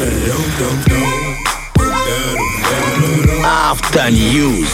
Hello, no, no. Автоньюз.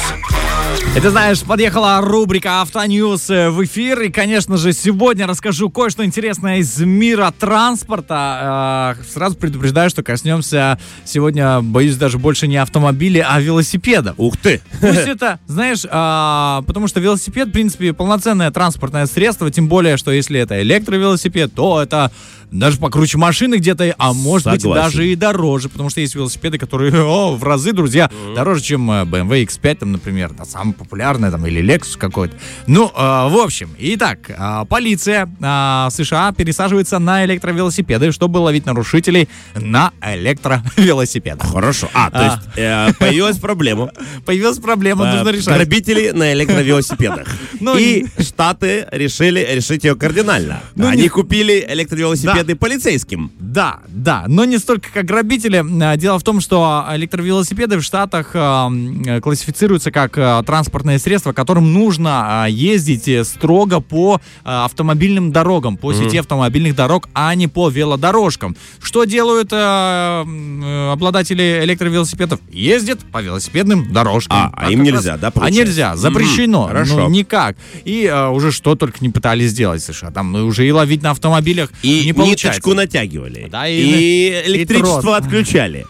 И ты знаешь, подъехала рубрика «Автоньюз» в эфир. И, конечно же, сегодня расскажу кое-что интересное из мира транспорта. Э, Сразу предупреждаю, что коснемся сегодня, боюсь, даже больше не автомобилей, а велосипедов. Ух ты! Пусть это, знаешь, а, потому что велосипед, в принципе, полноценное транспортное средство, тем более, что если это электровелосипед, то это даже покруче машины где-то, а может быть Согласен. даже и дороже, потому что есть велосипеды, которые в разы, друзья, дороже, чем э, BMW X5, там, например, да, самый популярный, там, или Lexus какой-то. Ну, э, в общем, итак, э, полиция э, США пересаживается на электровелосипеды, чтобы ловить нарушителей на электровелосипедах. Хорошо. А, то А. есть э, появилась проблема. Появилась проблема, нужно Э, решать. Грабители на электровелосипедах. Ну, И штаты решили решить ее кардинально. Ну, Они купили электровелосипеды полицейским. Да, да, но не столько как грабители. А, Дело в том, что электровелосипеды в Штатах а, э, классифицируются как а, транспортное средство, которым нужно а, ездить э, строго по а, автомобильным дорогам, по сети автомобильных дорог, а не по велодорожкам. Что делают а, м, э, обладатели электровелосипедов? Ездят по велосипедным дорожкам. А, а Так им нельзя, раз- да, А получается? нельзя, запрещено. Мгм, хорошо. Ну, никак. И а, уже что только не пытались сделать США. Там ну, уже и ловить на автомобилях И не получается. ниточку натягивали. Да, и, и- электричество и отключали.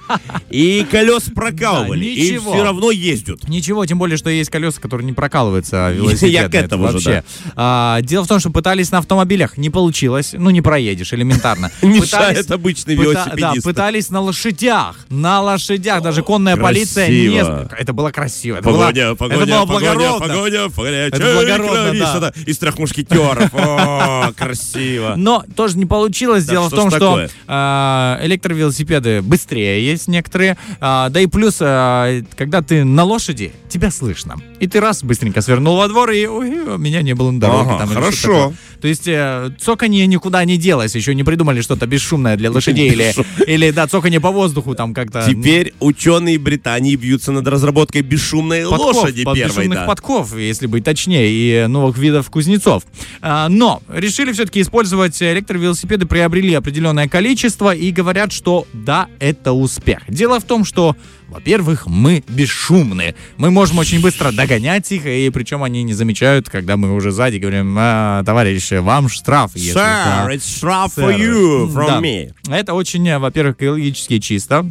И колес прокалывали. и ничего. все равно ездят. Ничего, тем более, что есть колеса, которые не прокалываются, а. Я к Это этому же, вообще. А, дело в том, что пытались на автомобилях, не получилось. Ну, не проедешь, элементарно. Мешает обычный велосипедист. Да, пытались на лошадях. На лошадях. Даже конная полиция несколько. Это было красиво. Погоня, погоня, погоня, погоня, погоня. Это благородно, да. Из трех мушкетеров. Красиво. Но тоже не получилось. Дело в том, что а, электровелосипеды быстрее есть некоторые. А, да и плюс, а, когда ты на лошади, тебя слышно. И ты раз быстренько свернул во двор, и ой, меня не было на дороге. Ага, там, хорошо. То есть э, цоканье никуда не делось. Еще не придумали что-то бесшумное для лошадей. Или, или да, цоканье по воздуху там как-то. Теперь ученые Британии бьются над разработкой бесшумной подков, лошади под- первой. бесшумных да. подков, если быть точнее, и новых видов кузнецов. А, Но решили все-таки использовать электровелосипеды, приобрели определенное количество и говорят, что да, это успех. Дело в том, что, во-первых, мы бесшумны. Мы можем очень быстро догонять их, и причем они не замечают, когда мы уже сзади говорим, «А, товарищ, вам штраф. если Sir, что». it's штраф for you from Да. me. Это очень, во-первых, экологически чисто.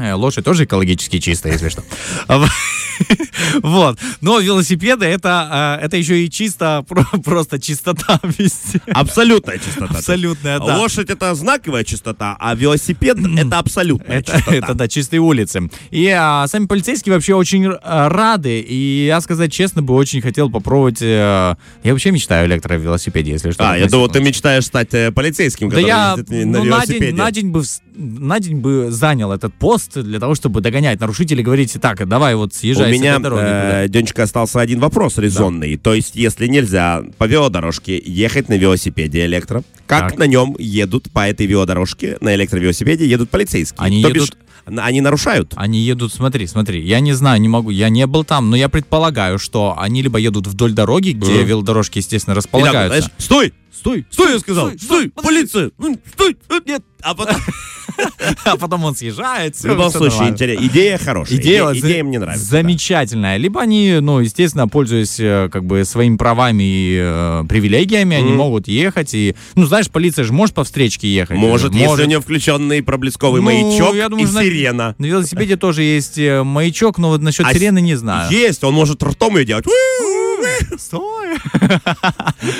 Э, Лошадь тоже экологически чисто, если что. Вот. Но велосипеды это, э, это еще и чисто, про- просто чистота везде. Абсолютная чистота. Абсолютная, да. Лошадь это знаковая чистота, а велосипед это абсолютная Это, чистота. это да, чистые улицы. И а, сами полицейские вообще очень а, рады. И я сказать честно бы очень хотел попробовать. э, я вообще мечтаю о электровелосипеде, если что. А, я на думал, ты мечтаешь стать э, полицейским, Да который я ездит на ну, на, велосипеде. день, на, день бы, на день бы занял этот пост для того, чтобы догонять нарушителей, говорить, так, давай вот съезжай У меня, дороги. куда». э, Денечка, остался один вопрос резонный. То есть, если нельзя по велодорожке ехать на велосипеде электро, как Так. на нем едут по этой велодорожке, на электровелосипеде едут полицейские? Они То едут- бишь, они нарушают? Они едут, смотри, смотри, я не знаю, не могу, я не был там, но я предполагаю, что они либо едут вдоль дороги, где Мгм. велодорожки, естественно, располагаются. знаешь, стой! Стой, Стой, я сказал! стой, Стой! подожди. Полиция! Стой! Нет! А потом... а потом он съезжает. В любом случае, интерес- идея хорошая. Идея, Идея, идея мне нравится. Замечательная. Либо они, ну, естественно, пользуясь э, как бы своими правами и э, привилегиями, они Мгм. могут ехать и, ну, знаешь, полиция же может по встречке ехать. да. Может, Э, если у него включенный проблесковый Ну, маячок я думаю, и на- сирена. На велосипеде тоже есть э, маячок, но вот насчет А сирены не знаю. Есть, он может ртом ее делать. Стой.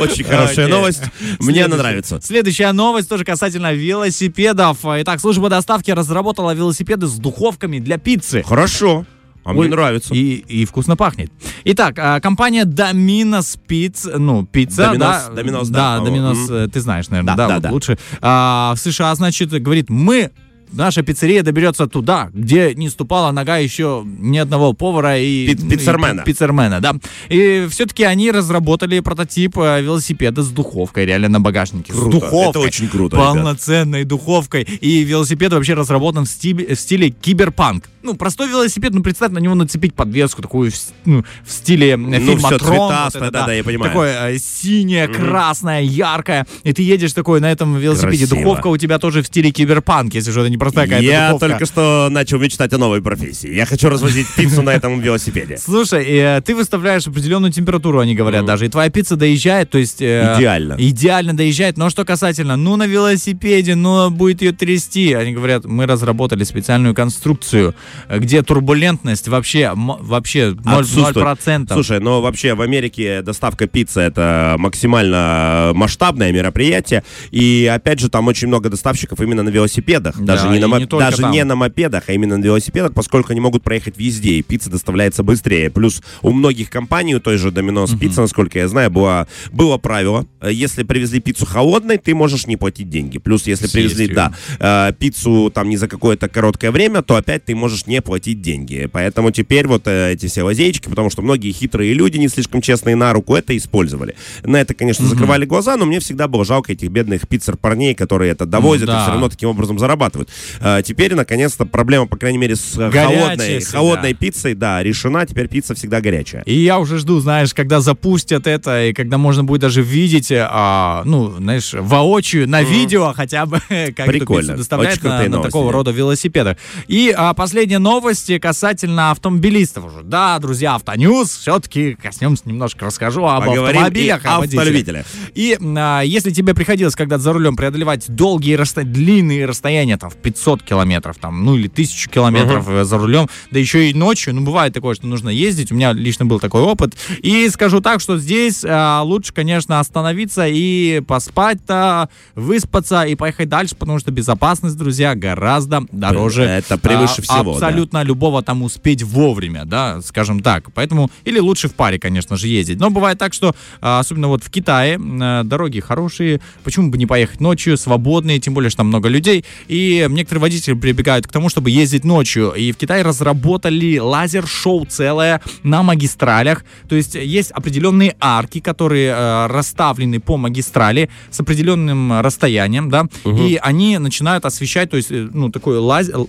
Очень хорошая Окей. новость. Мне она нравится. Следующая новость тоже касательно велосипедов. Итак, служба доставки разработала велосипеды с духовками для пиццы. Хорошо. А мне Ой, нравится. И, и вкусно пахнет. Итак, а, компания Domino's Pizza, ну, пицца, Domino's, да, Domino's, да, да, Domino's, э, ты знаешь, наверное, Да, да, да, вот да. лучше. А, в США, значит, говорит, мы наша пиццерия доберется туда, где не ступала нога еще ни одного повара и, Пи- ну, и пиццермена. пи- пиццермена, да. И все-таки они разработали прототип э, велосипеда с духовкой, реально на багажнике. Круто. С духовкой. Это очень круто, ребят. Полноценной духовкой. И велосипед вообще разработан в стиле, в стиле киберпанк. Ну, простой велосипед, ну, представь, на него нацепить подвеску такую ну, в стиле э, Ну, фильма всё «Трон», вот цветастое, это, да-да, я понимаю. Такое э, синее, красное, яркое. И ты едешь такой на этом велосипеде. Красиво. Духовка у тебя тоже в стиле киберпанк, если что-то не непростая какая-то Я духовка. только что начал мечтать о новой профессии. Я хочу развозить пиццу на этом велосипеде. Слушай, э, ты выставляешь определенную температуру, они говорят даже, и твоя пицца доезжает, то есть... э, Идеально. Идеально доезжает, но что касательно, ну, на велосипеде, ну, будет ее трясти. Они говорят, мы разработали специальную конструкцию, где турбулентность вообще, вообще 0%. Отсутствует. 0%. Слушай, но вообще в Америке доставка пиццы это максимально масштабное мероприятие. И опять же, там очень много доставщиков именно на велосипедах. Да, Даже, не, на, не даже там. не на мопедах, а именно на велосипедах, поскольку они могут проехать везде, и пицца доставляется быстрее. Плюс у многих компаний, у той же Domino's Pizza, насколько я знаю, было, было правило, э, если привезли пиццу холодной, ты можешь не платить деньги. Плюс если Съесть привезли, её. да, э, пиццу там не за какое-то короткое время, то опять ты можешь не платить деньги. Поэтому теперь вот э, эти все лазейки, потому что многие хитрые люди, не слишком честные на руку, это использовали. На это, конечно, закрывали глаза, но мне всегда было жалко этих бедных пиццер-парней, которые это довозят да. и все равно таким образом зарабатывают. Э, теперь, наконец-то, проблема, по крайней мере, с э, Горячая холодной, всегда. холодной пиццей, да, решена. Теперь пицца всегда горячая. И я уже жду, знаешь, когда запустят это, и когда можно будет даже видеть, а, ну, знаешь, воочию, на видео хотя бы, как Прикольно. доставляют Очень на, на новости. такого рода велосипедах. И а, последние новости касательно автомобилистов уже. Да, друзья, Автоньюз, все-таки коснемся немножко, расскажу об Поговорим автомобилях, и автолюбителях. И а, если тебе приходилось когда за рулем преодолевать долгие, расто... длинные расстояния, там, в 500 километров, там, ну, или 1000 километров э, за рулем, да еще и ночью, ну, бывает такое, что нужно ездить, у меня лично был такой опыт, и скажу так, что здесь а, лучше, конечно, остановиться и поспать-то, выспаться и поехать дальше, потому что безопасность, друзья, гораздо дороже. Это превыше а, всего, да. Абсолютно любого там успеть вовремя, да, скажем так. Поэтому, или лучше в паре, конечно же, ездить. Но бывает так, что, а, особенно вот в Китае, э, дороги хорошие, почему бы не поехать ночью, свободные, тем более, что там много людей. И некоторые водители прибегают к тому, чтобы ездить ночью. И в Китае разработали лазер-шоу целое на магистралях. То есть есть определенные арки, которые э, расставлены по магистрали с определенным расстоянием, да, и они начинают освещать, то есть, э, ну, такой лазер,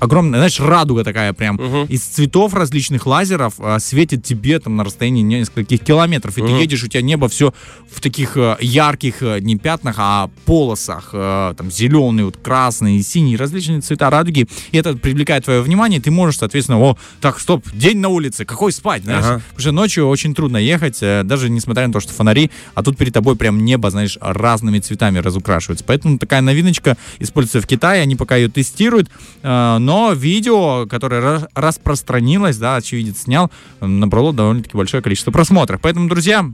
огромная, знаешь, радуга такая прям, из цветов различных лазеров а, светит тебе там на расстоянии нескольких километров, и ты едешь, у тебя небо все в таких э, ярких, э, не пятнах, а полосах, э, там, зеленый, вот, красный, синий, различные цвета радуги, и это привлекает твое внимание, ты можешь, соответственно, о, так, стоп, день на улице, какой спать, знаешь, Ага. потому что ночью очень трудно ехать, даже несмотря на то, что фонари, а тут перед тобой прям небо, знаешь, разными цветами разукрашивается. Поэтому такая новиночка используется в Китае, они пока ее тестируют, э, но видео, которое ра- распространилось, да, очевидец снял, э, набрало довольно-таки большое количество просмотров. Поэтому, друзья,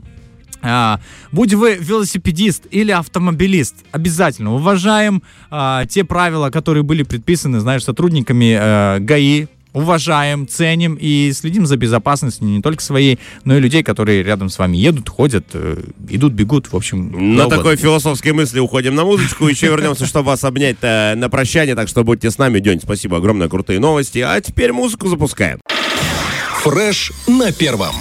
а, будь вы велосипедист или автомобилист, обязательно уважаем а, те правила, которые были предписаны, знаешь, сотрудниками э, ГАИ, уважаем, ценим и следим за безопасностью не только своей, но и людей, которые рядом с вами едут, ходят, э, идут, бегут, в общем. На такой философской мысли уходим на музычку. Еще вернемся, чтобы вас обнять э, на прощание. Так что будьте с нами. День, спасибо огромное, крутые новости. А теперь музыку запускаем. Фреш на первом.